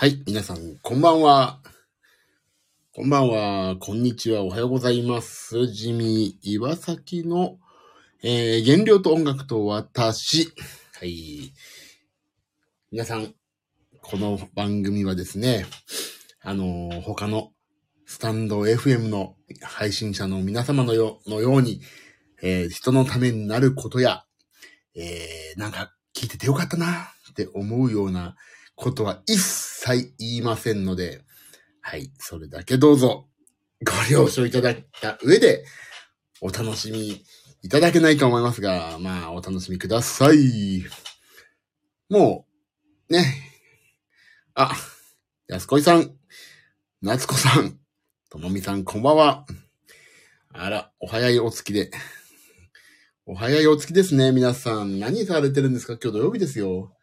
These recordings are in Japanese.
はい、皆さん、こんばんは。こんばんは、こんにちは、おはようございます。ジミー、岩崎の、えー、原料と音楽と私。はい。皆さん、この番組はですね、あのー他のスタンド FM の配信者の皆様のよのように、えー人のためになることや、えーなんか聞いててよかったなって思うようなことは一切言いませんので、はい、それだけどうぞご了承いただいた上で、お楽しみいただけないと思いますが、まあ、お楽しみください。もう、ね。あ、安子さん、夏子さん、ともみさん、こんばんは。あら、お早いお月で。お早いお月ですね、皆さん。何されてるんですか？今日土曜日ですよ。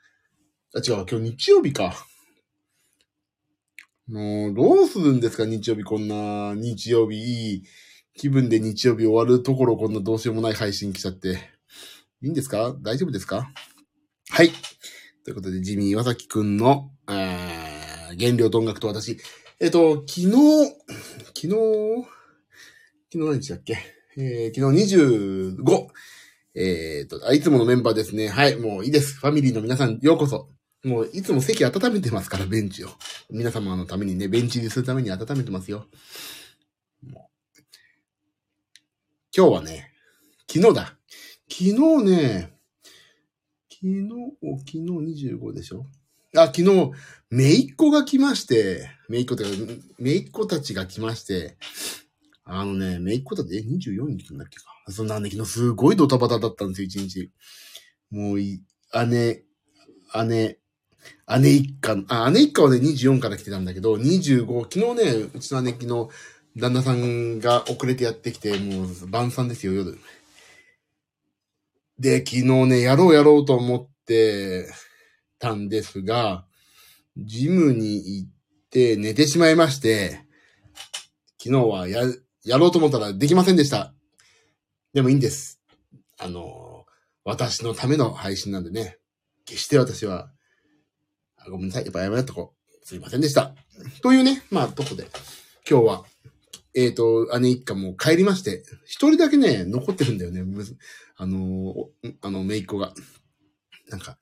あ、違う、今日日曜日か。もう、どうするんですか？日曜日こんな、日曜日いい気分で日曜日終わるところこんなどうしようもない配信来ちゃって。いいんですか？大丈夫ですか？はい。ということで、ジミー岩崎くんの、あー原料と音楽と私。えっと、昨日、昨日、昨日何日だっけ？えー、昨日25。えっと、あいつものメンバーですね。はい、もういいです。ファミリーの皆さん、ようこそ。もう、いつも席温めてますから、ベンチを。皆様のためにね、ベンチにするために温めてますよ。もう今日はね、昨日だ。昨日ね、昨日、昨日25でしょ？あ、昨日、めいっ子が来まして、めいっ子というか、めいっ子たちが来まして、あのね、めいっ子たち、え、24人来たんだっけか。そんなんで、昨日すごいドタバタだったんですよ、一日。もうい、姉、姉、姉一家、あ、姉一家はね、24から来てたんだけど、25、昨日ね、うちの姉貴の旦那さんが遅れてやってきて、もう晩餐ですよ、夜。で、昨日ね、やろうやろうと思ってたんですが、ジムに行って寝てしまいまして、昨日はや、やろうと思ったらできませんでした。でもいいんです。あの、私のための配信なんでね、決して私は、ごめんなさい、やっぱ謝っとこ。すいませんでした。というね、まあ、とこで、今日は、えっ、と、姉一家も帰りまして、一人だけね、残ってるんだよね、あのあの、姪っ子が。なんか、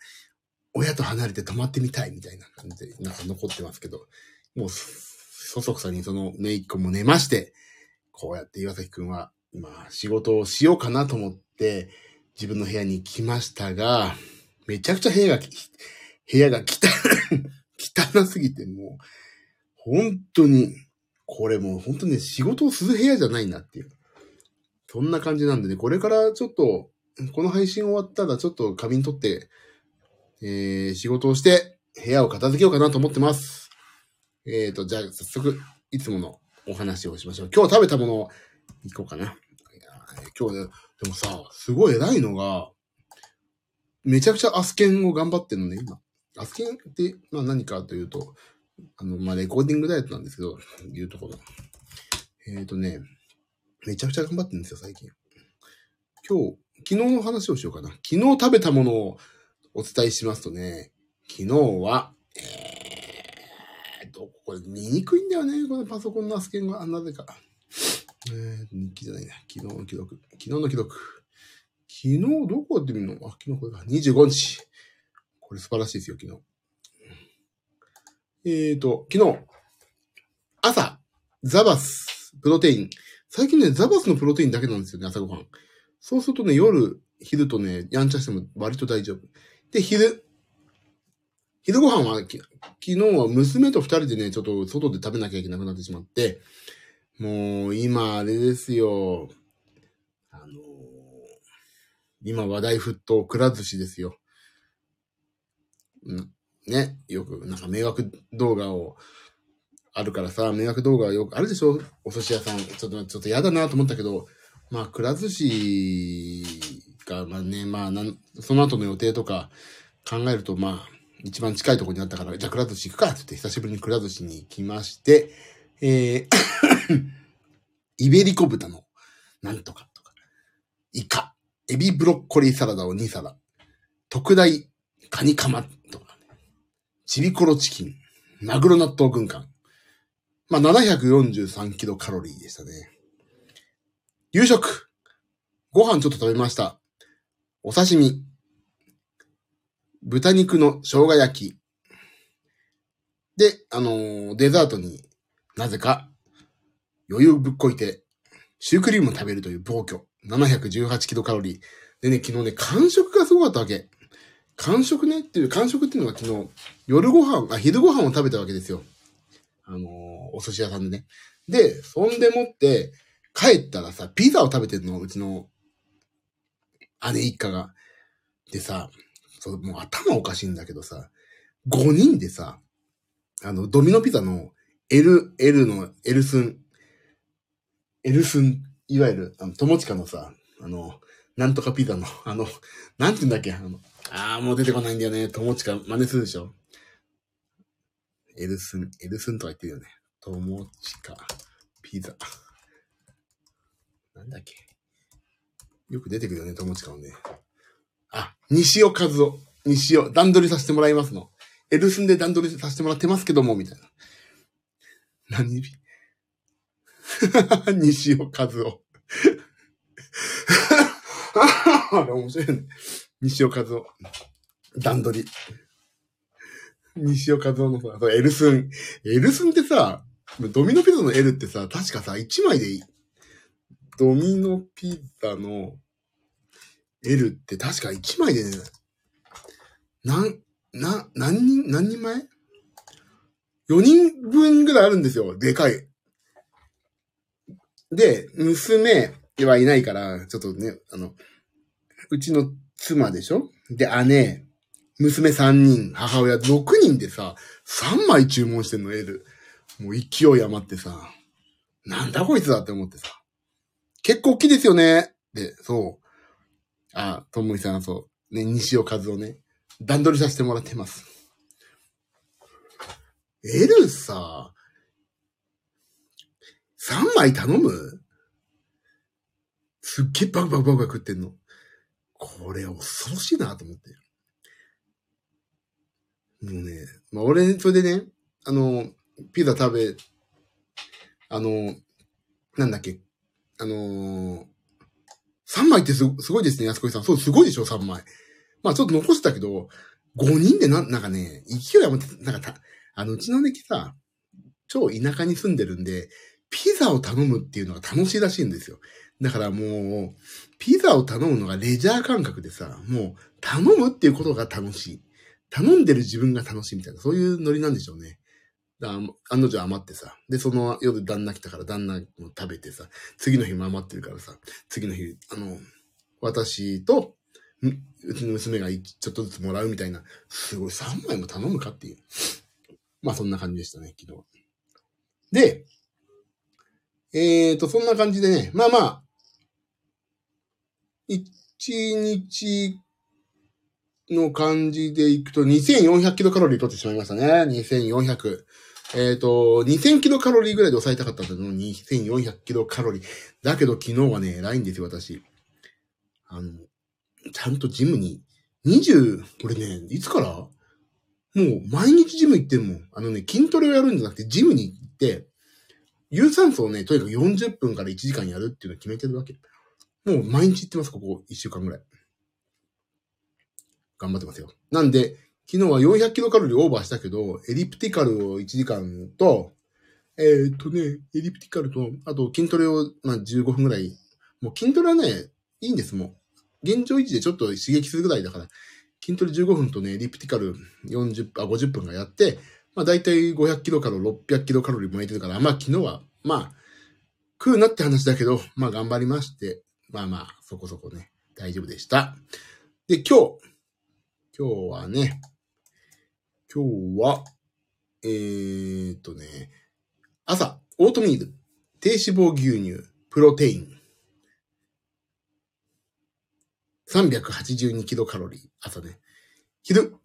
親と離れて泊まってみたいみたいな感じで、なんか残ってますけど、もう、そそくさにその姪っ子も寝まして、こうやって岩崎くんは、今、仕事をしようかなと思って、自分の部屋に来ましたが、めちゃくちゃ部屋が、部屋が汚い、汚すぎてもう、本当に、これもう本当にね、仕事をする部屋じゃないなっていう。そんな感じなんでね、これからちょっと、この配信終わったらちょっと仮眠取って、えー、仕事をして部屋を片付けようかなと思ってます。えーと、じゃあ早速、いつものお話をしましょう。今日食べたもの、いこうかな。今日ね、でもさ、すごい偉いのが、めちゃくちゃアスケンを頑張ってるのね、今。アスケンって、まあ何かというと、あの、まあレコーディングダイエットなんですけど、いうところ。えっ、ー、とね、めちゃくちゃ頑張ってるんですよ、最近。今日、昨日の話をしようかな。昨日食べたものをお伝えしますとね、昨日は、えーと、これ見にくいんだよね、このパソコンのアスケンが、なぜか。えー、日記じゃないな。昨日の記録。昨日の記録。昨日、どこやってみるの？あ、昨日これか。25日。これ素晴らしいですよ、昨日。えーと、昨日、朝、ザバス、プロテイン。最近ね、ザバスのプロテインだけなんですよね、朝ごはん。そうするとね、夜、昼とね、やんちゃしても割と大丈夫。で、昼。昼ご飯は、昨日は娘と二人でね、ちょっと外で食べなきゃいけなくなってしまって、もう、今、あれですよ。あのー今話題沸騰、くら寿司ですよ。ね、よく、なんか迷惑動画を、あるからさ、迷惑動画よくあるでしょ？お寿司屋さん。ちょっと、ちょっと嫌だなと思ったけど、まあ、くら寿司が、まあね、まあなん、その後の予定とか考えると、まあ、一番近いところにあったから、じゃあくら寿司行くかって言って、久しぶりにくら寿司に行きまして、えー、イベリコ豚の、なんとかとか、イカ、エビブロッコリーサラダを2皿、特大カニカマ、チビコロチキン、マグロ納豆軍艦。まあ、743キロカロリーでしたね。夕食。ご飯ちょっと食べました。お刺身。豚肉の生姜焼き。で、あのー、デザートになぜか余裕ぶっこいてシュークリーム食べるという暴挙。718キロカロリー。でね、昨日ね、完食がすごかったわけ。完食ねっていう、完食っていうのが昨日、夜ご飯、あ、昼ご飯を食べたわけですよ。あのー、お寿司屋さんでね。で、そんでもって、帰ったらさ、ピザを食べてるの、うちの姉一家が。でさ、そう、もう頭おかしいんだけどさ、5人でさ、あの、ドミノピザの L、L の L 寸、L 寸、いわゆる、あの、友近のさ、あの、なんとかピザの、あの、なんて言うんだっけ、あの、あー、もう出てこないんだよね。友近真似するでしょ。エルスン、エルスンとか言ってるよね。友近ピザ。なんだっけ。よく出てくるよね、友近のね。あ、西尾和夫。西尾、段取りさせてもらいますの。エルスンで段取りさせてもらってますけども、みたいな。何 西尾和夫。あれ面白いね。西尾和夫。段取り。西尾和夫のさ、エルスン。エルスンってさ、ドミノピザの L ってさ、確かさ、1枚でいい。ドミノピザの L って確か1枚でね、なん、な、何人、何人前 ?4 人分ぐらいあるんですよ。でかい。で、娘はいないから、ちょっとね、あの、うちの妻でしょ？で、姉、娘3人、母親6人でさ、3枚注文してんの、L。もう勢い余ってさ、なんだこいつだって思ってさ。結構大きいですよね。で、そう。あ、ともいさん、そう。ね、西尾和夫ね。段取りさせてもらってます。L さ、3枚頼む？すっげえバクバクバクバク食ってんの。これ恐ろしいなと思って。もうね、まあ俺、それでね、あの、ピザ食べ、あの、なんだっけ、あのー、3枚ってすすごいですね、安子さん。そう、すごいでしょ、3枚。まあちょっと残したけど、5人でな、なんかね、勢い余って、なんかた、あの、うちのね、さ、超田舎に住んでるんで、ピザを頼むっていうのが楽しいらしいんですよ。だからもう、ピザを頼むのがレジャー感覚でさ、もう、頼むっていうことが楽しい。頼んでる自分が楽しいみたいな、そういうノリなんでしょうね。だ案の定余ってさ。で、その夜旦那来たから旦那も食べてさ、次の日も余ってるからさ、次の日、あの、私と、うちの娘がちょっとずつもらうみたいな、すごい3枚も頼むかっていう。まあそんな感じでしたね、昨日。で、えーと、そんな感じでね、まあまあ、一日の感じでいくと2400キロカロリー取ってしまいましたね。2400。えっ、ー、と、2000キロカロリーぐらいで抑えたかったんだけど、2400キロカロリー。だけど昨日はね、偉いんですよ、私。あの、ちゃんとジムに、20、これね、いつから？もう毎日ジム行ってるもん。あのね、筋トレをやるんじゃなくて、ジムに行って、有酸素をね、とにかく40分から1時間やるっていうのを決めてるわけ。もう毎日行ってます、ここ1週間ぐらい。頑張ってますよ。なんで、昨日は400キロカロリーオーバーしたけど、エリプティカルを1時間と、えー、っとね、エリプティカルと、あと筋トレを、まあ、15分ぐらい。もう筋トレはね、いいんです、もう。現状維持でちょっと刺激するぐらいだから、筋トレ15分とね、エリプティカル40、あ、50分がやって、まあ大体500キロカロリー、600キロカロリー燃えてるから、まあ昨日は、まあ、食うなって話だけど、まあ頑張りまして、まあまあ、そこそこね、大丈夫でした。で、今日、今日はね、今日は、えー、っとね、朝、オートミール、低脂肪牛乳、プロテイン。382キロカロリー、朝ね。昼、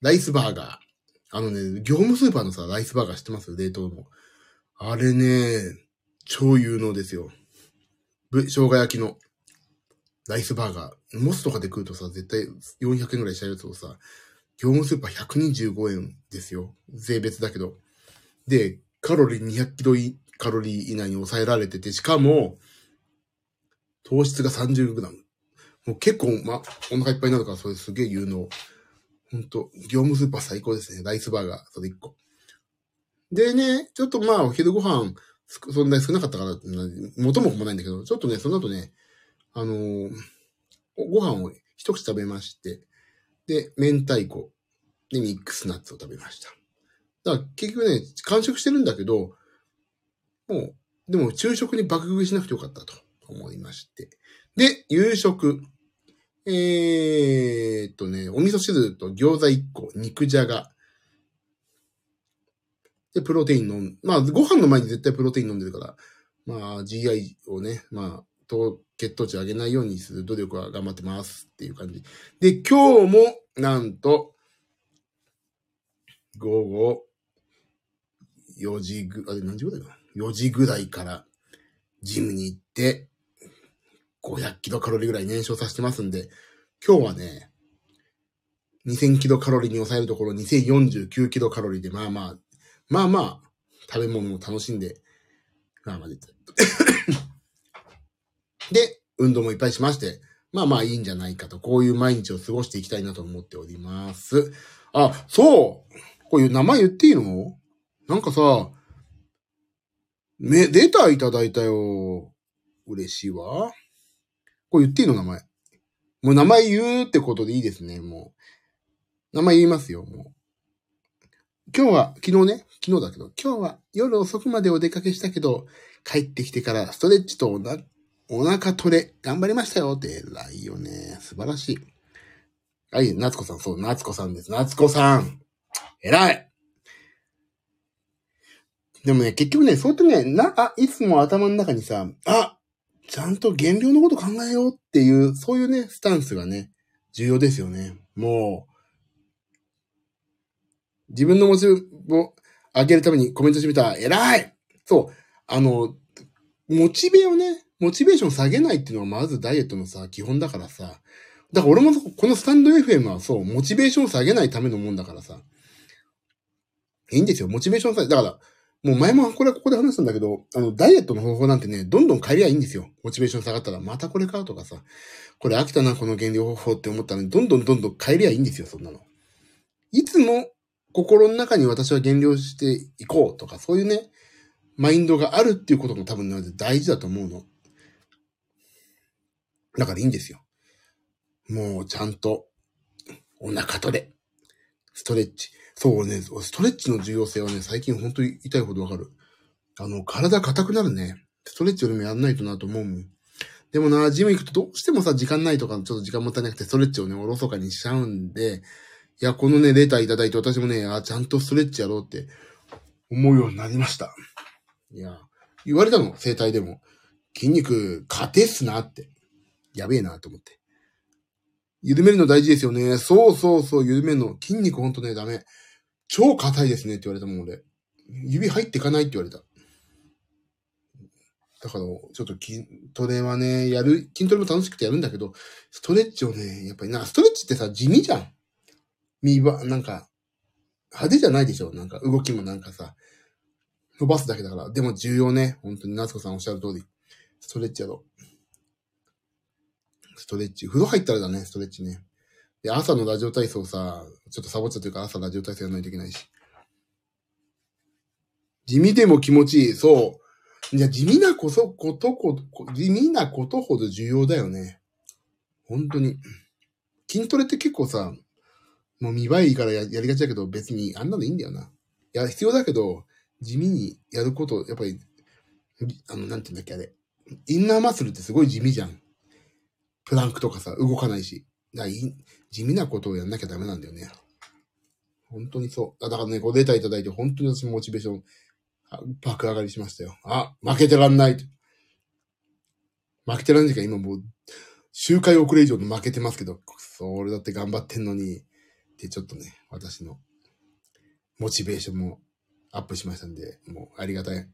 ライスバーガー。あのね、業務スーパーのさ、ライスバーガー知ってます？冷凍の。あれね、超有能ですよ。生姜焼きのライスバーガー。モスとかで食うとさ、絶対400円ぐらいしたやつをさ、業務スーパー125円ですよ。税別だけど。で、カロリー200キロカロリー以内に抑えられてて、しかも、糖質が 30g。もう結構、ま、お腹いっぱいになるから、それすげえ有能。ほんと、業務スーパー最高ですね。ライスバーガー、それ1個。でね、ちょっとまあ、お昼ご飯、そんなに少なかったから、元も子もないんだけど、ちょっとね、その後ね、あのー、ご飯を一口食べまして、で、明太子、で、ミックスナッツを食べました。だから結局ね、完食してるんだけど、もう、でも昼食に爆食いしなくてよかったと思いまして。で、夕食。えーっとね、お味噌汁と餃子1個、肉じゃが。で、プロテイン飲ん、まあ、ご飯の前に絶対プロテイン飲んでるから、まあ、GI をね、まあ、と血糖値上げないようにする努力は頑張ってますっていう感じ。で、今日も、なんと、午後4時ぐ、あれ何時ぐらいかな ?4 時ぐらいからジムに行って、500キロカロリーぐらい燃焼させてますんで、今日はね、2000キロカロリーに抑えるところ2049キロカロリーで、まあまあ、まあまあ、食べ物を楽しんで、まあまあで、運動もいっぱいしまして、まあまあいいんじゃないかと、こういう毎日を過ごしていきたいなと思っております。あ、そうこういう名前言っていいの？なんかさ、め、レタいただいたよ。嬉しいわ。これ言っていいの名前？もう名前言うってことでいいですね、もう。名前言いますよ、もう。今日は、昨日ね、昨日だけど、今日は夜遅くまでお出かけしたけど、帰ってきてからストレッチとおなお腹トレ、頑張りましたよって、偉いよね。素晴らしい。はい、夏子さん、そう、夏子さんです。夏子さん。偉いでもね、結局ね、そうやってね、な、あ、いつも頭の中にさ、あ、ちゃんと減量のこと考えようっていう、そういうね、スタンスがね、重要ですよね。もう、自分のモチベを上げるためにコメントしてみた。偉いそう。あの、モチベをね、モチベーション下げないっていうのはまずダイエットのさ、基本だからさ。だから俺もこのスタンド FM はそう、モチベーション下げないためのもんだからさ。いいんですよ。モチベーション下げ、だから、もう前もこれはここで話したんだけど、あの、ダイエットの方法なんてね、どんどん変えりゃいいんですよ。モチベーション下がったら、またこれ買うとかさ、これ飽きたな、この減量方法って思ったら、どんどんどんどん変えりゃいいんですよ、そんなの。いつも心の中に私は減量していこうとか、そういうね、マインドがあるっていうことも多分ね、大事だと思うの。だからいいんですよ。もうちゃんと、お腹トレ、ストレッチ、そうね、ストレッチの重要性はね、最近本当に痛いほどわかる。あの、体硬くなるね。ストレッチよりもやんないとなと思うもん。でもな、ジム行くとどうしてもさ、時間ないとか、ちょっと時間もったいなくて、ストレッチをね、おろそかにしちゃうんで、いや、このね、レターいただいて、私もね、あ、ちゃんとストレッチやろうって思うようになりました。いや、言われたの、生体でも。筋肉、硬えっすなって。やべえなと思って。緩めるの大事ですよね。そうそうそう、緩めるの。筋肉ほんとね、ダメ。超硬いですねって言われたもん、俺。指入っていかないって言われた。だから、ちょっと筋トレはね、やる、筋トレも楽しくてやるんだけど、ストレッチをね、やっぱりな、ストレッチってさ、地味じゃん。見ば、なんか、派手じゃないでしょなんか動きもなんかさ、伸ばすだけだから。でも重要ね。本当に夏子さんおっしゃる通り。ストレッチやろう。ストレッチ。風呂入ったらだね、ストレッチね。で、朝のラジオ体操さ、ちょっとサボっちゃってるから朝ラジオ体操やらないといけないし。地味でも気持ちいい。そう。じゃ地味なこそ、ことこ、地味なことほど重要だよね。本当に。筋トレって結構さ、もう見栄えいいからややりがちだけど、別にあんなのいいんだよな。いや、必要だけど、地味にやること、やっぱり、あの、なんて言うんだっけ、あれ。インナーマッスルってすごい地味じゃん。プランクとかさ、動かないし。だ地味なことをやんなきゃダメなんだよね。本当にそう。だからね、ごデータいただいて、本当に私モチベーション、爆上がりしましたよ。あ、負けてらんない。負けてらんないか今もう、周回遅れ以上で負けてますけど、それだって頑張ってんのに、ってちょっとね、私のモチベーションもアップしましたんで、もうありがたい。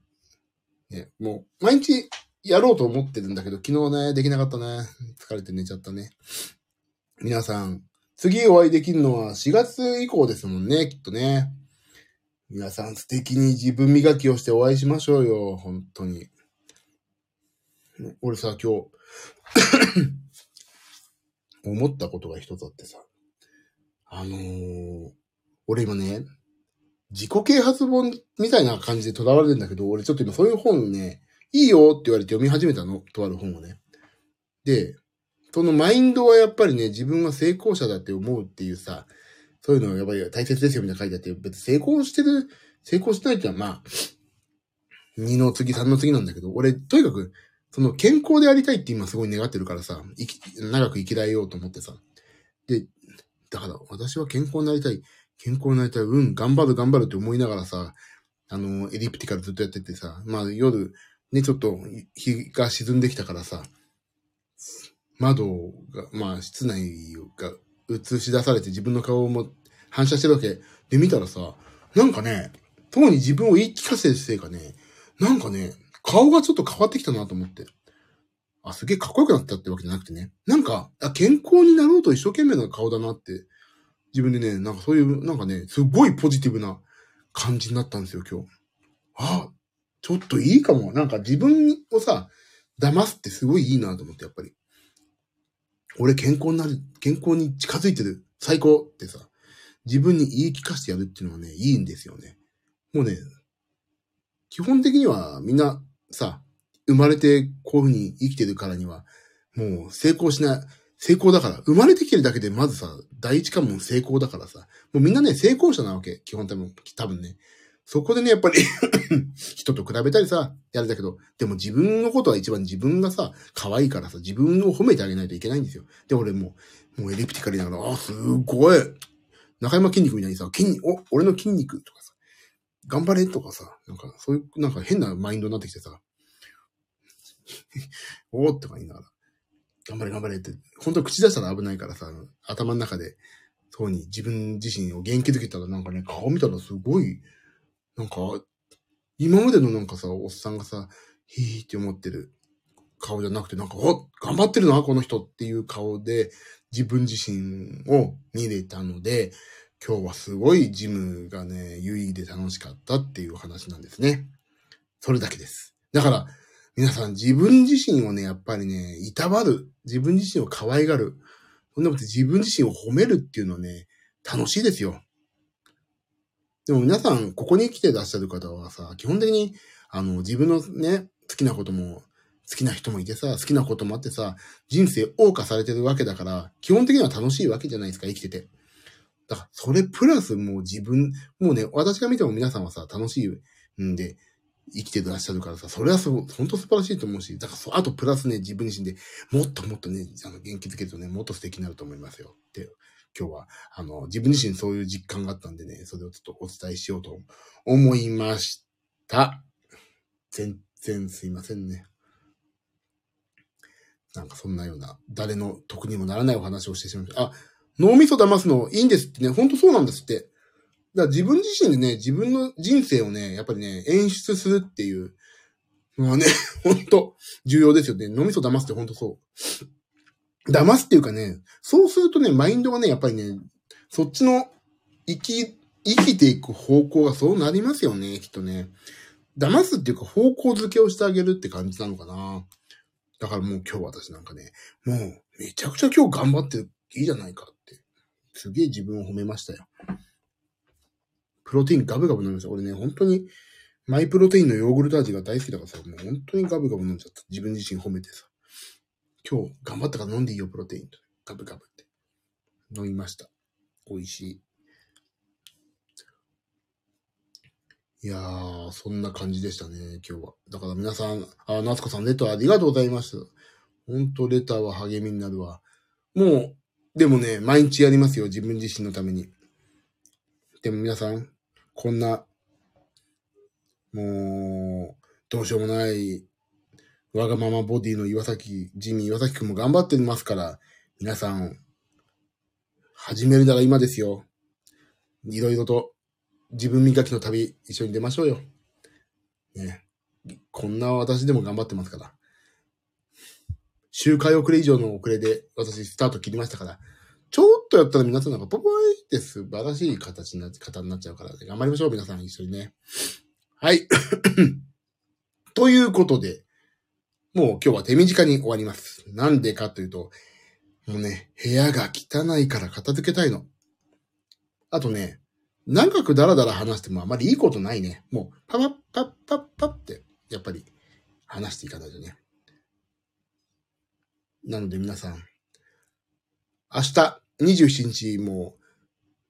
ね、もう毎日やろうと思ってるんだけど、昨日ね、できなかったね。疲れて寝ちゃったね。皆さん、次お会いできるのは4月以降ですもんね、きっとね。皆さん素敵に自分磨きをしてお会いしましょうよ、本当に。俺さ、今日 思ったことが一つあってさ。あのー、俺今ね、自己啓発本みたいな感じで囚われるんだけど、俺ちょっと今そういう本ね、いいよって言われて読み始めたの、とある本をね。で、そのマインドはやっぱりね、自分は成功者だって思うっていうさ、そういうのはやっぱり大切ですよみたいな書いてあって、別に成功してる、成功してないってのはまあ、2の次、3の次なんだけど、俺、とにかく、その健康でありたいって今すごい願ってるからさ、生き、長く生きられようと思ってさ。で、だから私は健康になりたい、健康になりたい、うん、頑張る頑張るって思いながらさ、あの、エリプティカルずっとやっててさ、まあ夜、ね、ちょっと日が沈んできたからさ、窓が、まあ室内が映し出されて自分の顔も反射してるわけで見たらさ、なんかね、当に自分を言い聞かせるせいかね、なんかね、顔がちょっと変わってきたなと思って。あ、すげえかっこよくなったってわけじゃなくてね。なんか、あ健康になろうと一生懸命な顔だなって、自分でね、なんかそういう、なんかね、すごいポジティブな感じになったんですよ、今日。あ、ちょっといいかも。なんか自分をさ、騙すってすごいいいなと思って、やっぱり。俺健康になる、健康に近づいてる。最高ってさ、自分に言い聞かせてやるっていうのはね、いいんですよね。もうね、基本的にはみんなさ、生まれてこういうふうに生きてるからには、もう成功しない、成功だから、生まれてきてるだけでまずさ、第一関門成功だからさ、もうみんなね、成功者なわけ、基本多分、多分ね。そこでね、やっぱり 人と比べたりさ、やるだけど、でも自分のことは一番自分がさ、可愛いからさ、自分を褒めてあげないといけないんですよ。で、俺もう、もうエリプティカルながら、あ、すごい中山筋肉みたいにさ、筋肉、お、俺の筋肉とかさ、頑張れとかさ、なんか、そういう、なんか変なマインドになってきてさ、おーってか言いながら、頑張れ頑張れって、本当口出したら危ないからさ、頭の中で、そうに自分自身を元気づけたらなんかね、顔見たらすごい、なんか、今までのなんかさ、おっさんがさ、ヒーって思ってる顔じゃなくて、なんか、お頑張ってるな、この人っていう顔で、自分自身を見れたので、今日はすごいジムがね、有意義で楽しかったっていう話なんですね。それだけです。だから、皆さん自分自身をね、やっぱりね、いたわる。自分自身を可愛がる。そんなこと自分自身を褒めるっていうのはね、楽しいですよ。でも皆さん、ここに来てらっしゃる方はさ、基本的に、あの、自分のね、好きなことも、好きな人もいてさ、好きなこともあってさ、人生謳歌されてるわけだから、基本的には楽しいわけじゃないですか、生きてて。だから、それプラスもう自分、もうね、私が見ても皆さんはさ、楽しいんで、生きてらっしゃるからさ、それはそう、本当素晴らしいと思うし、だからそ、あとプラスね、自分自身でもっともっとね、あの、元気づけるとね、もっと素敵になると思いますよ。って、今日は、あの、自分自身そういう実感があったんでね、それをちょっとお伝えしようと思いました。全然すいませんね。なんかそんなような、誰の得にもならないお話をしてしまいました。あ、脳みそ騙すのいいんですってね、ほんとそうなんですって。だから自分自身でね、自分の人生をね、やっぱりね、演出するっていうのはね、ほんと重要ですよね。脳みそ騙すってほんとそう。騙すっていうかね、そうするとね、マインドがね、やっぱりね、そっちの生き、生きていく方向がそうなりますよね、きっとね。騙すっていうか方向づけをしてあげるって感じなのかな。だからもう今日私なんかね、もうめちゃくちゃ今日頑張っていいじゃないかって。すげえ自分を褒めましたよ。プロテインガブガブ飲みました。俺ね、本当に、マイプロテインのヨーグルト味が大好きだからさ、もう本当にガブガブ飲んじゃった。自分自身褒めてさ。今日頑張ったから飲んでいいよ、プロテインと。ガブガブって。飲みました。美味しい。いやー、そんな感じでしたね、今日は。だから皆さん、あ、夏子さん、レターありがとうございます。本当レターは励みになるわ。もう、でもね、毎日やりますよ、自分自身のために。でも皆さん、こんな、もう、どうしようもない、わがままボディの岩崎、ジミー岩崎くんも頑張ってますから、皆さん、始めるなら今ですよ。いろいろと自分磨きの旅一緒に出ましょうよ。ね。こんな私でも頑張ってますから。周回遅れ以上の遅れで私スタート切りましたから、ちょっとやったら皆さんなんかポポイって素晴らしい形になっ方になっちゃうから、頑張りましょう、皆さん一緒にね。はい。ということで、もう今日は手短に終わります。なんでかというと、もうね、部屋が汚いから片付けたいの。あとね、長くダラダラ話してもあまりいいことないね。もう、パパッパッパッパって、やっぱり話していかないとね。なので皆さん、明日27日も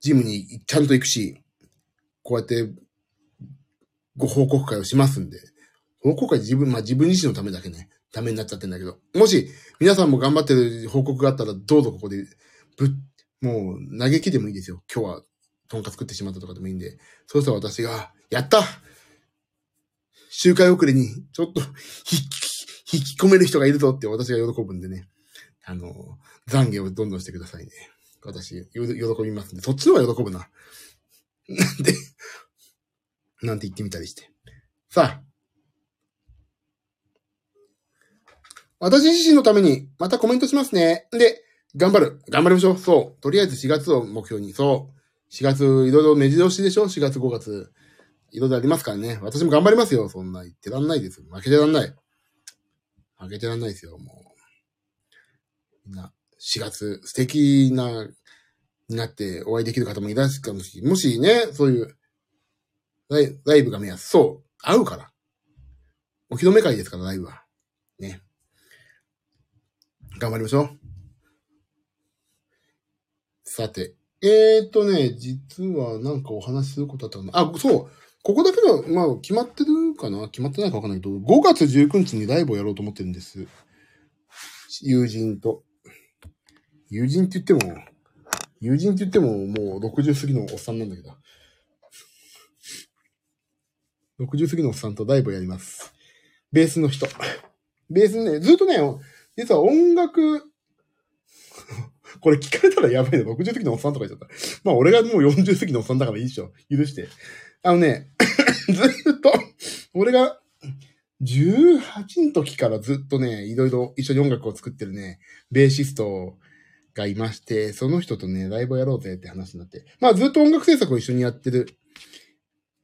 ジムにちゃんと行くし、こうやってご報告会をしますんで、報告会自分、まあ自分自身のためだけね、ためになっちゃってんだけど、もし皆さんも頑張ってる報告があったらどうぞここで、ぶ、もう嘆きでもいいですよ。今日はとんか作ってしまったとかでもいいんで、そうしたら私が、やった周回遅れに、ちょっと、引き込める人がいるぞって私が喜ぶんでね。あの、懺悔をどんどんしてくださいね。私、喜びますんで。そっちの方が喜ぶな。なんで、なんて言ってみたりして。さあ。私自身のために、またコメントしますね。で、頑張る。頑張りましょう。そう。とりあえず4月を目標に。そう。4月、いろいろ目白押しでしょ ?4 月、5月。いろいろありますからね。私も頑張りますよ。そんな言ってらんないです。負けてらんない。負けてらんないですよ、もう。みんな、4月、素敵な、になってお会いできる方もいらっしゃるかもしれもしね、そういうライ、ライブが目安。そう。会うから。お披露目会ですから、ライブは。ね。頑張りましょう。さて。えーとね、実はなんかお話しすることあったの。あ、そう。ここだけは、まあ、決まってるかな？決まってないかわかんないけど、5月19日にライブをやろうと思ってるんです。友人と。友人って言っても、友人って言ってももう60過ぎのおっさんなんだけど。60過ぎのおっさんとライブをやります。ベースの人。ベースね、ずっとね、実は音楽 これ聞かれたらやばいね。60過ぎのおっさんとか言っちゃった。まあ俺がもう40過ぎのおっさんだからいいでしょ。許して。あのね、ずっと、俺が18の時からずっとね、いろいろ一緒に音楽を作ってるね、ベーシストがいまして、その人とね、ライブをやろうぜって話になって。まあずっと音楽制作を一緒にやってる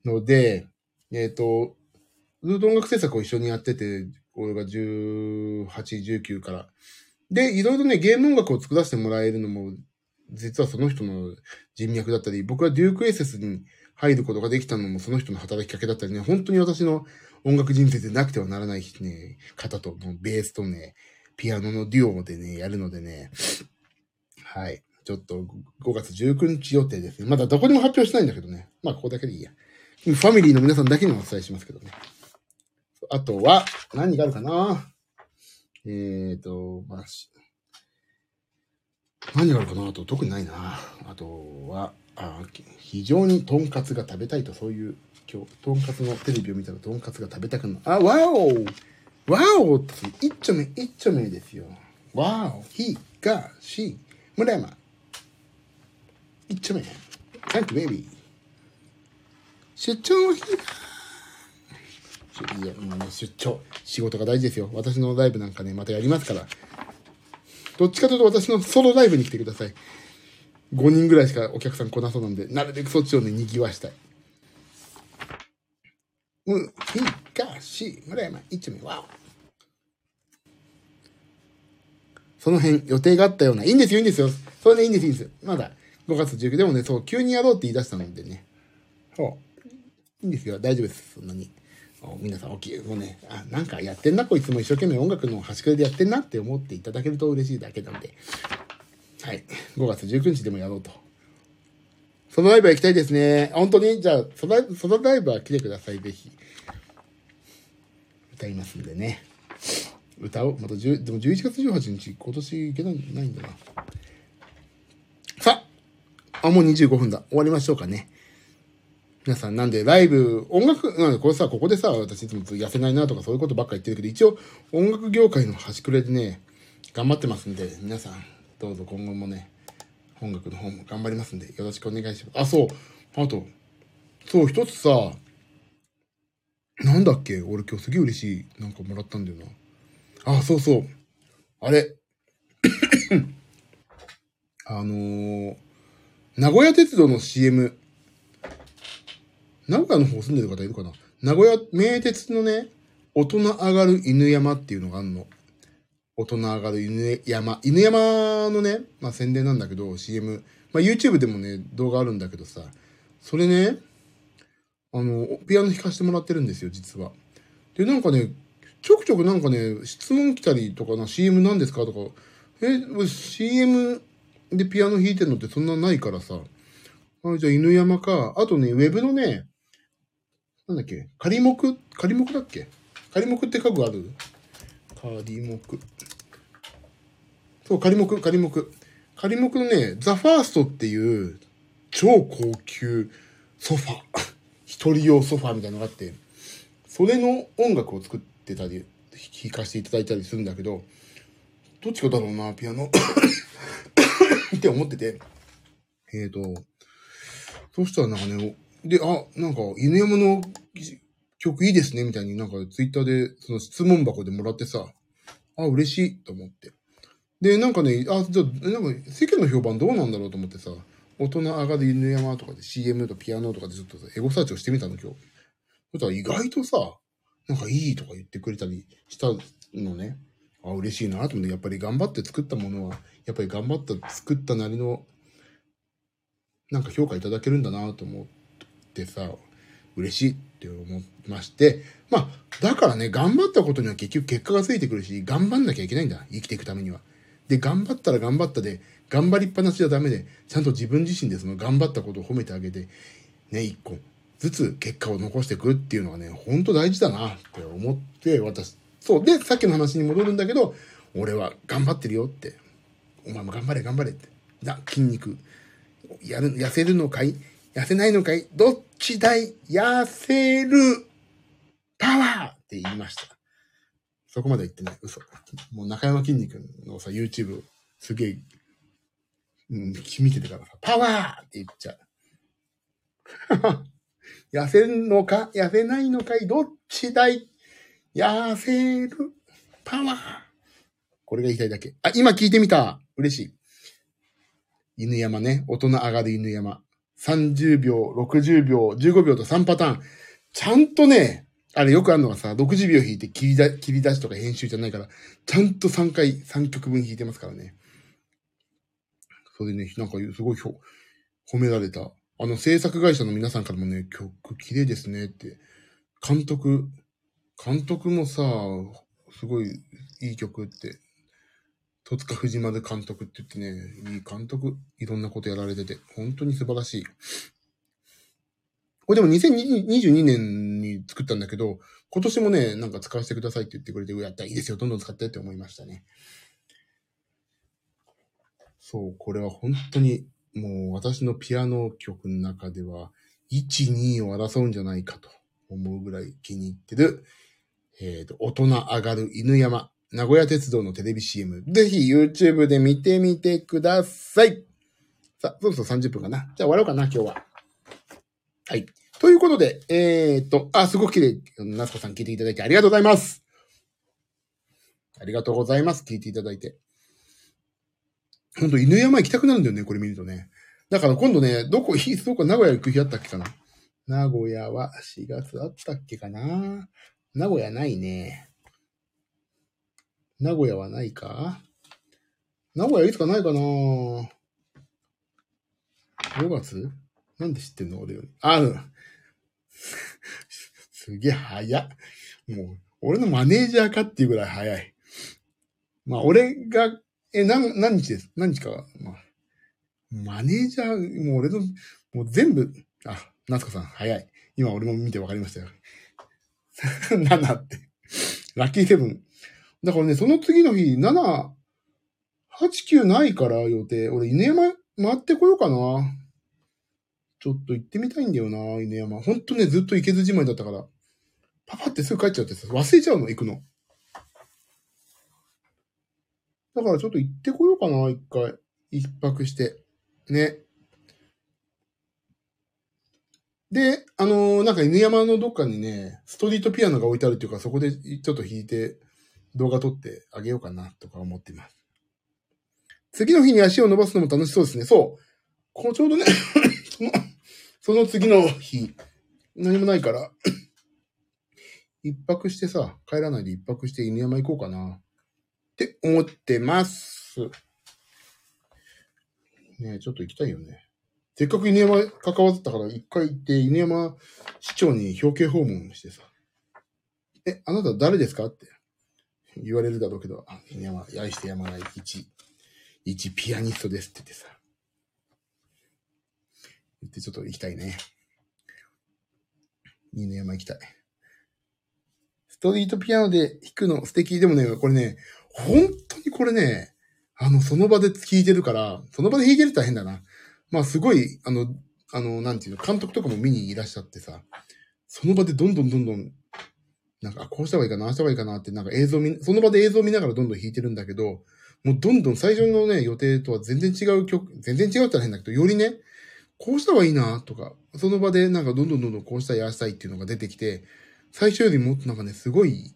ので、えっ、ー、と、ずっと音楽制作を一緒にやってて、俺が18、19から。で、いろいろね、ゲーム音楽を作らせてもらえるのも、実はその人の人脈だったり、僕はデュークエセスに入ることができたのもその人の働きかけだったりね、本当に私の音楽人生でなくてはならないね、方と、ベースとね、ピアノのデュオでね、やるのでね、はい。ちょっと5月19日予定ですね。まだどこにも発表してないんだけどね。まあ、ここだけでいいや。ファミリーの皆さんだけにもお伝えしますけどね。あとは、何があるかな？えっ、ー、と、まあ、何があるかな？あと、特にないな。あとは、あ非常にとんかつが食べたいと、そういう、今日、とんかつのテレビを見たらとんかつが食べたくなる。あ、わおわおって一丁目一丁目ですよ。わおひがし村山一丁目。サンキュベイビー。出張の日だ。いや、もう、出張。仕事が大事ですよ。私のライブなんかね、またやりますから。どっちかというと私のソロライブに来てください。5人ぐらいしかお客さん来なそうなんで、なるべくそっちをね、賑わしたい。む、ひ、が、し、村山、一名、わその辺予定があったような、いいんですよ、いいんですよ。それでいいんです、いいんですよ。まだ5月19日でもね、そう、急にやろうって言い出したのでね。そう。いいんですよ、大丈夫です、そんなに。皆さん、おき、もうね、あ、なんかやってんな、こいつも一生懸命音楽の端くれでやってんなって思っていただけると嬉しいだけなんで、はい。5月19日でもやろうと。そのライブは行きたいですね。本当に？じゃあ、そのそのライブは来てください、ぜひ。歌いますんでね。歌おう。また10、でも11月18日、今年行けないないんだな。さ、あ、もう25分だ。終わりましょうかね。皆さん、なんで、ライブ、音楽、なんで、これさ、ここでさ、私いつも痩せないなとかそういうことばっか言ってるけど、一応、音楽業界の端くれでね、頑張ってますんで、皆さん、どうぞ今後もね、音楽の方も頑張りますんで、よろしくお願いします。あ、そう。あと、そう、一つさ、なんだっけ俺今日すげえ嬉しい。なんかもらったんだよな。あ、そうそう。あれ。あのー、名古屋鉄道の CM、名古屋の方住んでる方いるかな？名古屋、名鉄のね、大人上がる犬山っていうのがあるの。大人上がる犬山。犬山のね、まあ宣伝なんだけど、CM。まあ YouTube でもね、動画あるんだけどさ、それね、あの、ピアノ弾かせてもらってるんですよ、実は。で、なんかね、ちょくちょくなんかね、質問来たりとかな、CM なんですかとか、え、CM でピアノ弾いてるのってそんなないからさ、あじゃあ犬山か、あとね、ウェブのね、なんだっけ？仮目仮目だっけ？仮目って家具ある？仮目。そう、仮目、仮目。仮目のね、ザ・ファーストっていう超高級ソファ。一人用ソファみたいなのがあって、それの音楽を作ってたり、弾かせていただいたりするんだけど、どっちかだろうな、ピアノ。って思ってて。えっ、ー、と、そしたらなんかね、で、あ、なんか、犬山の曲いいですね、みたいになんかツイッターでその質問箱でもらってさ、あ、嬉しいと思って。で、なんかね、あ、じゃ、なんか世間の評判どうなんだろうと思ってさ、大人上がる犬山とかで CM とピアノとかでちょっとエゴサーチをしてみたの今日。そしたら意外とさ、なんかいいとか言ってくれたりしたのね。あ、嬉しいなと思って、やっぱり頑張って作ったものは、やっぱり頑張った作ったなりの、なんか評価いただけるんだなと思っってさ、嬉しいって思いまして、まあ、だからね、頑張ったことには結局結果がついてくるし、頑張んなきゃいけないんだ。生きていくためには。で、頑張ったら頑張ったで、頑張りっぱなしじゃダメで、ちゃんと自分自身でその頑張ったことを褒めてあげて、ね、一個ずつ結果を残していくっていうのはね、ほんと大事だなって思って、私、そう。で、さっきの話に戻るんだけど、俺は頑張ってるよって。お前も頑張れ、頑張れって。な、筋肉。やる、痩せるのかい？痩せないのかい？どっちだい？痩せるパワーって言いました。そこまで言ってない。嘘。もう中山筋肉のさ、YouTube すげえうん、見ててからさ、パワーって言っちゃう。痩せんのか？痩せないのかい？どっちだい？痩せるパワーこれが言いたいだけ。あ、今聞いてみた嬉しい。犬山ね。大人上がる犬山。30秒、60秒、15秒と3パターン。ちゃんとね、あれよくあるのがさ、60秒弾いて切りだ切り出しとか編集じゃないから、ちゃんと3回、3曲分弾いてますからね。それでね、なんかすごい褒められた。あの制作会社の皆さんからもね、曲綺麗ですねって。監督、監督もさ、すごいいい曲って。戸塚藤丸監督って言ってね、いい監督、いろんなことやられてて、本当に素晴らしい。これでも2022年に作ったんだけど、今年もね、なんか使わせてくださいって言ってくれて、やったらいいですよ、どんどん使ってって思いましたね。そう、これは本当にもう私のピアノ曲の中では1、2を争うんじゃないかと思うぐらい気に入ってる、えっ、ー、と、大人上がる犬山、名古屋鉄道のテレビ CM。ぜひ YouTube で見てみてください。さあ、そろそろ30分かな。じゃあ終わろうかな、今日は。はい。ということで、えっ、と、あ、すごく綺麗。ナスコさん聞いていただいてありがとうございます。ありがとうございます。聞いていただいて。ほんと、犬山行きたくなるんだよね、これ見るとね。だから今度ね、どこ、どこ名古屋行く日あったっけかな名古屋は4月あったっけかな名古屋ないね。名古屋はないか？名古屋いつかないかな ?5 月？なんで知ってんの？俺より。あ、うん。すげえ早っ。もう、俺のマネージャーかっていうぐらい早い。まあ、俺がえ、何、何日です？何日か、まあ、マネージャー、もう俺の、もう全部、あ、夏子さん、早い。今俺も見て分かりましたよ。7って。ラッキーセブン。だからね、その次の日、7、8、9ないから予定。俺、犬山回ってこようかな。ちょっと行ってみたいんだよな、犬山。ほんとね、ずっと行けずじまいだったから。パパってすぐ帰っちゃってさ、忘れちゃうの、行くの。だからちょっと行ってこようかな、一回。一泊して。ね。で、あのー、なんか犬山のどっかにね、ストリートピアノが置いてあるっていうか、そこでちょっと弾いて動画撮ってあげようかなとか思っています。次の日に足を伸ばすのも楽しそうですね。そう。こうちょうどね その、次の日、何もないから、一泊してさ、帰らないで一泊して犬山行こうかな。って思ってます。ね、ちょっと行きたいよね。せっかく犬山関わってたから、一回行って犬山市長に表敬訪問してさ。え、あなた誰ですか？って言われるだろうけど、あ犬山、愛してやまない一、一ピアニストですって言ってさ。言ってちょっと行きたいね。犬山行きたい。ストリートピアノで弾くの素敵。でもね、これね、本当にこれね、あの、その場で弾いてるから、その場で弾いてるって変だな。まあ、すごい、あの、あの、なんていうの、監督とかも見にいらっしゃってさ、その場でどんどんどんどん、なんか、あこうした方がいいかな、あした方がいいかなって、なんか映像見、その場で映像見ながらどんどん弾いてるんだけど、もうどんどん最初のね、予定とは全然違う曲、全然違うって変だけど、よりね、こうした方がいいな、とか、その場でなんかどんどんどんどんこうしたい、あしたいっていうのが出てきて、最初よりもっとなんかね、すごい、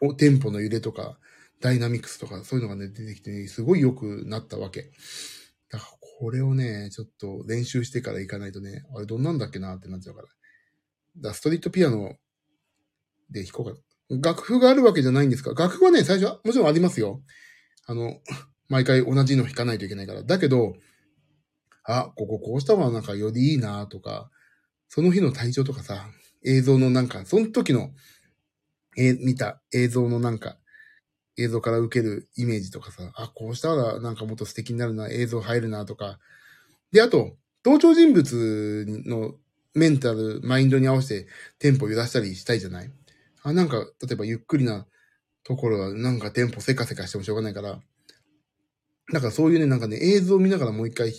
お、テンポの揺れとか、ダイナミクスとか、そういうのがね、出てきてね、すごい良くなったわけ。だから、これをね、ちょっと練習してから行かないとね、あれどんなんだっけなってなっちゃうから。だストリートピアノで弾こうかな。楽譜があるわけじゃないんですか？楽譜はね、最初はもちろんありますよ。あの、毎回同じの弾かないといけないから。だけど、あ、こここうした方がなんかよりいいなとか、その日の体調とかさ、映像のなんか、その時の、え見た映像のなんか、映像から受けるイメージとかさ、あ、こうしたらなんかもっと素敵になるな、映像入るなとか。で、あと、同調人物のメンタル、マインドに合わせてテンポを揺らしたりしたいじゃない？あ、なんか、例えばゆっくりなところはなんかテンポせかせかしてもしょうがないから、なんかそういうね、なんかね、映像を見ながらもう一回、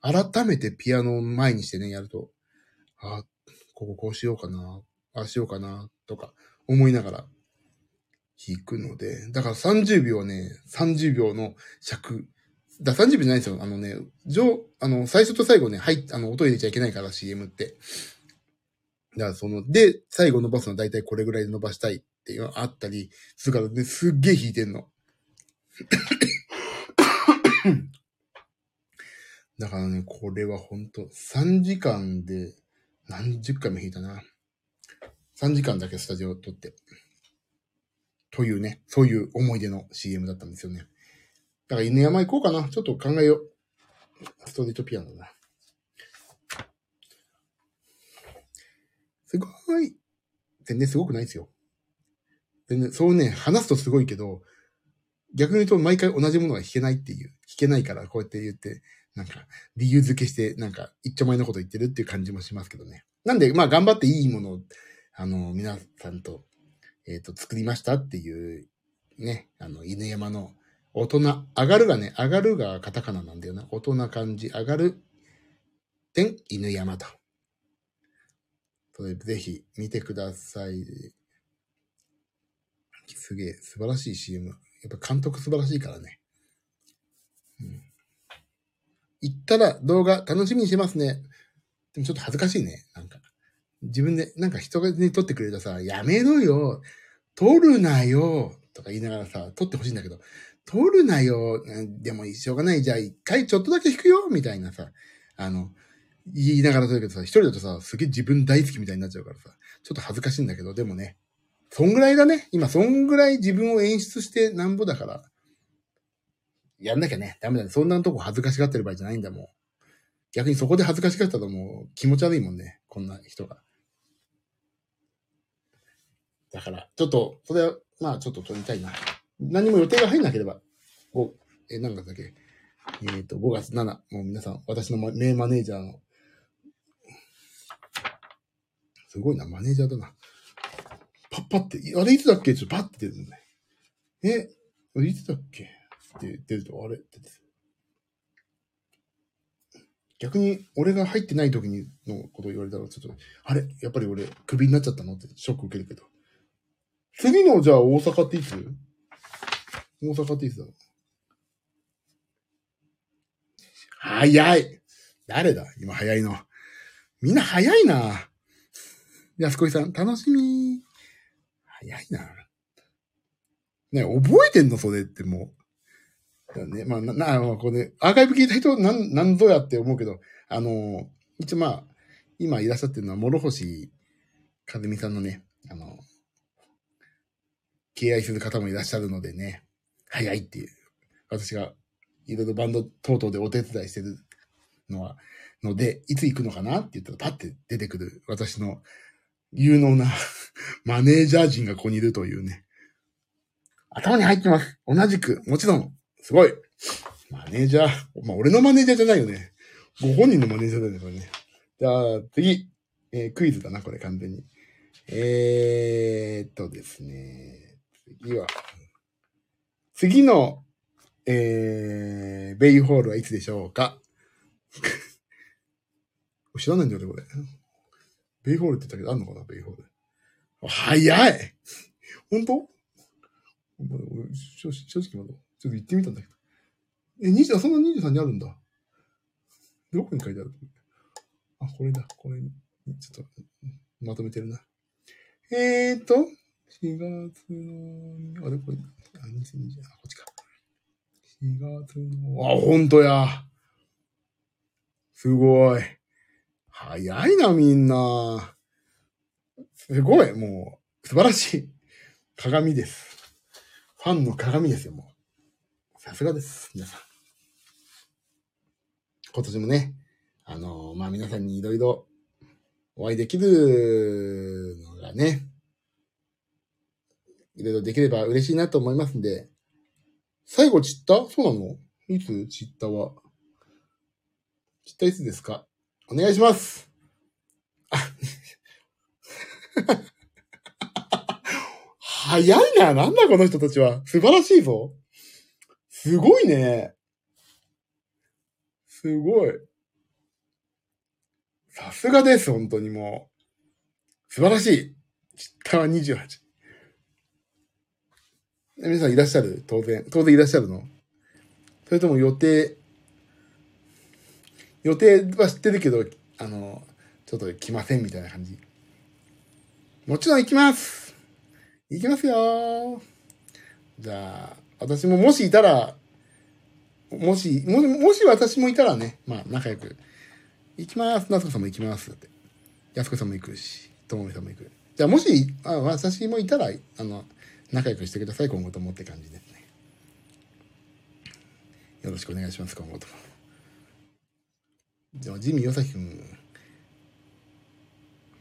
改めてピアノを前にしてね、やると、あ、こここうしようかな、ああしようかな、とか思いながら。弾くので、だから30秒ね、30秒の尺、だ30秒じゃないですよ。あのね、上、あの、最初と最後ね、はい、あの、音入れちゃいけないから CM って。だからその、で、最後伸ばすのは大体これぐらいで伸ばしたいっていうのがあったり、するからね、すっげえ弾いてんの。だからね、これはほんと、3時間で何十回も弾いたな。3時間だけスタジオを撮って。というね、そういう思い出の CM だったんですよね。だから犬山行こうかな。ちょっと考えよう。ストリートピアノだな。すごい。全然すごくないですよ。全然、そうね、話すとすごいけど、逆に言うと毎回同じものが弾けないっていう、弾けないからこうやって言って、なんか、理由付けして、なんか、一丁前のこと言ってるっていう感じもしますけどね。なんで、まあ、頑張っていいものを、あの、皆さんと、えっ、と、作りましたっていう、ね、あの、犬山の、大人、上がるがね、上がるがカタカナなんだよな。大人漢字、上がる、点、犬山と。それぜひ見てください。すげえ、素晴らしい CM。やっぱ監督素晴らしいからね。うん。行ったら動画楽しみにしてますね。でもちょっと恥ずかしいね。なんか。自分で、なんか人がね、撮ってくれたさ、やめろよ撮るなよとか言いながらさ、撮ってほしいんだけど、撮るなよでもしょうがない。じゃあ一回ちょっとだけ弾くよみたいなさ、あの、言いながら撮るけどさ、一人だとさ、すげえ自分大好きみたいになっちゃうからさ、ちょっと恥ずかしいんだけど、でもね、そんぐらいだね。今、そんぐらい自分を演出してなんぼだから、やんなきゃね、ダメだね。そんなとこ恥ずかしがってる場合じゃないんだもん。逆にそこで恥ずかしがったらもう気持ち悪いもんね。こんな人が。だから、ちょっと、それは、まあちょっと撮りたいな。何も予定が入んなければ、5、え、何月だっけえっ、と、5月7、もう皆さん、私の名マネージャーの、すごいな、マネージャーだな。パッパって、あれいつだっけ？ちょっとパッて出るんだね。え、あれいつだっけ？って出ると、あれ？って。出て逆に、俺が入ってない時にのことを言われたら、ちょっと、あれ？やっぱり俺、クビになっちゃったの？ってショック受けるけど。次の、じゃあ、大阪っていつ？大阪っていつだろう？早い！誰だ？今早いの。みんな早いな。安子さん、楽しみ。早いな。ね覚えてんのそれってもう。ね、まあ、な、な、まあ、これ、アーカイブ聞いた人、なん、なんぞやって思うけど、あの、一応まあ、今いらっしゃってるのは、諸星和美さんのね、あの、敬愛する方もいらっしゃるのでね、早いっていう。私がいろいろバンド等々でお手伝いしてるのは、ので、いつ行くのかなって言ったらパッて出てくる私の有能な マネージャー陣がここにいるというね。頭に入ってます。同じく、もちろん、すごい。マネージャー。まあ、俺のマネージャーじゃないよね。ご本人のマネージャーだよね、これね。じゃあ、次。えー、クイズだな、これ完全に。えー、っとですね。次は、次の、えー、ベイホールはいつでしょうか？知らないんだよね、これ。ベイホールって言ったけど、あんのかな、ベイホール。早い本当？正直まだ、ちょっと行ってみたんだけど。え、20、そんな23にあるんだ。どこに書いてあるあ、これだ。これに、ちょっと、まとめてるな。えーと、4月の、あれこれ、あ、2020、あ、こっちか。4月の、あ、ほんとや。すごい。早いな、みんな。すごい、もう、素晴らしい。鏡です。ファンの鏡ですよ、もう。さすがです、皆さん。今年もね、あのー、まあ、皆さんにいろいろお会いできるのがね、いろいろできれば嬉しいなと思いますんで、最後散ったそうなの？いつ散ったは？散ったいつですか？お願いします早いな。なんだこの人たちは。素晴らしいぞ。すごいね。すごい。さすがです、本当にもう。素晴らしい。ちったは28。皆さんいらっしゃる？当然。当然いらっしゃるの？それとも予定、予定は知ってるけど、あの、ちょっと来ませんみたいな感じ。もちろん行きますいきますよじゃあ、私ももしいたら、もし、もし、もし私もいたらね、まあ仲良く、行きます。夏子さんも行きます。って。安子さんも行くし、ともみさんも行く。じゃあもし、あ私もいたら、あの、仲良くしてください、今後ともって感じですね。よろしくお願いします、今後とも。じゃあ、ジミー・ヨサキ君、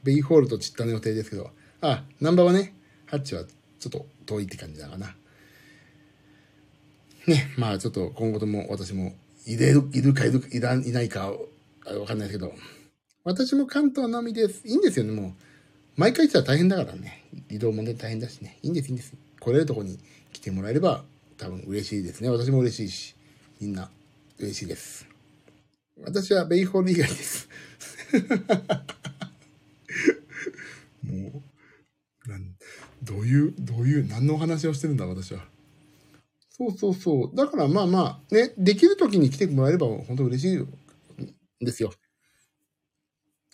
ベイホールとチッタの予定ですけど、あ、ナンバーはね、ハッチはちょっと遠いって感じだかな。ね、まあちょっと今後とも私もいれる、いるかいるいらいないかわかんないですけど、私も関東のみです。いいんですよね、もう。毎回行ったら大変だからね。移動もね、大変だしね。いいんです、いいんです。来れるとこに来てもらえれば多分嬉しいですね。私も嬉しいし、みんな嬉しいです。私はベイホール以外です。もう、なんどういう、どういう、何のお話をしてるんだ、私は。そうそうそう。だからまあまあ、ね、できる時に来てもらえれば本当嬉しいんですよ。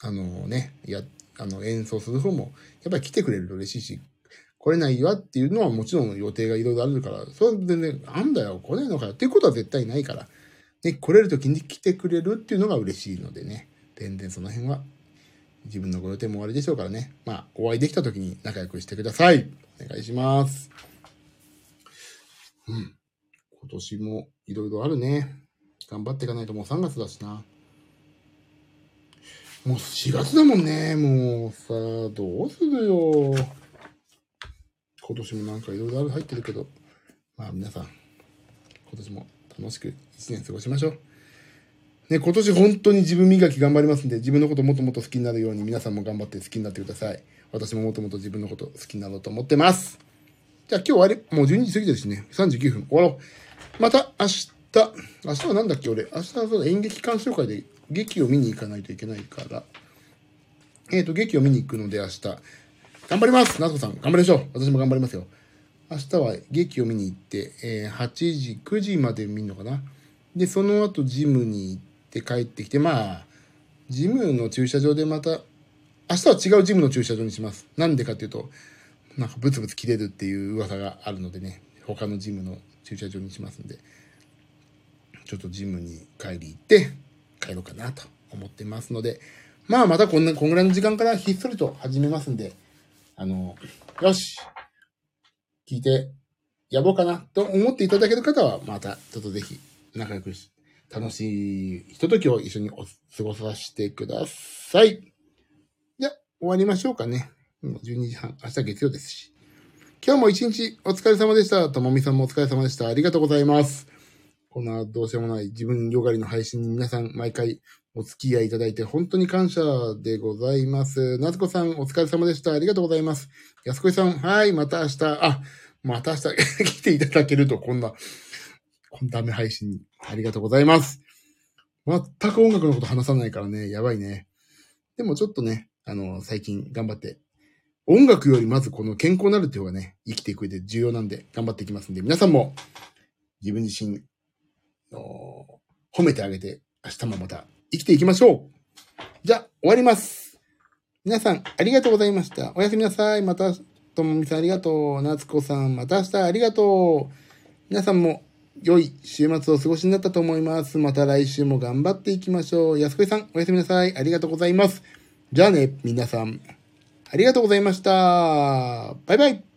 あのね、や、あの演奏する方も、やっぱり来てくれると嬉しいし、来れないわっていうのはもちろん予定がいろいろあるから、それは全然、なんだよ、来ないのかよっていうことは絶対ないから、ね、来れる時に来てくれるっていうのが嬉しいのでね、全然その辺は自分のご予定も終わりでしょうからね。まあ、お会いできた時に仲良くしてください。お願いします。うん。今年もいろいろあるね。頑張っていかないともう3月だしな。もう4月だもんね。もうさ、どうするよ。今年もなんかいろいろある入ってるけど。まあ皆さん、今年も楽しく1年過ごしましょう。ね、今年本当に自分磨き頑張りますんで、自分のこともっともっと好きになるように皆さんも頑張って好きになってください。私ももっともっと自分のこと好きになろうと思ってます。じゃあ今日終わり、もう12時過ぎてるしね、39分終わろう。また明日、明日は何だっけ俺、明日はそうだ演劇鑑賞会で劇を見に行かないといけないから、えっ、ー、と、劇を見に行くので明日、頑張ります夏子さん、頑張りましょう私も頑張りますよ。明日は劇を見に行って、えー、8時、9時まで見るのかなで、その後ジムに行って、帰ってきて、まあ、ジムの駐車場でまた、明日は違うジムの駐車場にします。なんでかっていうと、なんかブツブツ切れるっていう噂があるのでね、他のジムの駐車場にしますんで。ちょっとジムに帰り行って帰ろうかなと思ってますので、まあまたこんな、こんぐらいの時間からひっそりと始めますんで、あの、よし聞いてやろうかなと思っていただける方は、またちょっとぜひ仲良くし、楽しいひとときを一緒にお過ごさせてください。じゃ、終わりましょうかね。12時半、明日月曜ですし。今日も一日お疲れ様でした。ともみさんもお疲れ様でした。ありがとうございます。こんなどうしようもない自分よがりの配信に皆さん毎回お付き合いいただいて本当に感謝でございます。なつこさんお疲れ様でした。ありがとうございます。やすこいさん、はい、また明日、あ、また明日 来ていただけるとこんな、こんなダメ配信ありがとうございます。全く音楽のこと話さないからね、やばいね。でもちょっとね、あの、最近頑張って音楽よりまずこの健康になるっていうのがね、生きていく上で重要なんで頑張っていきますんで、皆さんも自分自身の褒めてあげて明日もまた生きていきましょうじゃあ、終わります。皆さん、ありがとうございました。おやすみなさい。また、ともみさんありがとう。なつこさん、また明日ありがとう。皆さんも良い週末をお過ごしになったと思います。また来週も頑張っていきましょう。やすこいさん、おやすみなさい。ありがとうございます。じゃあね、皆さん。ありがとうございました。バイバイ。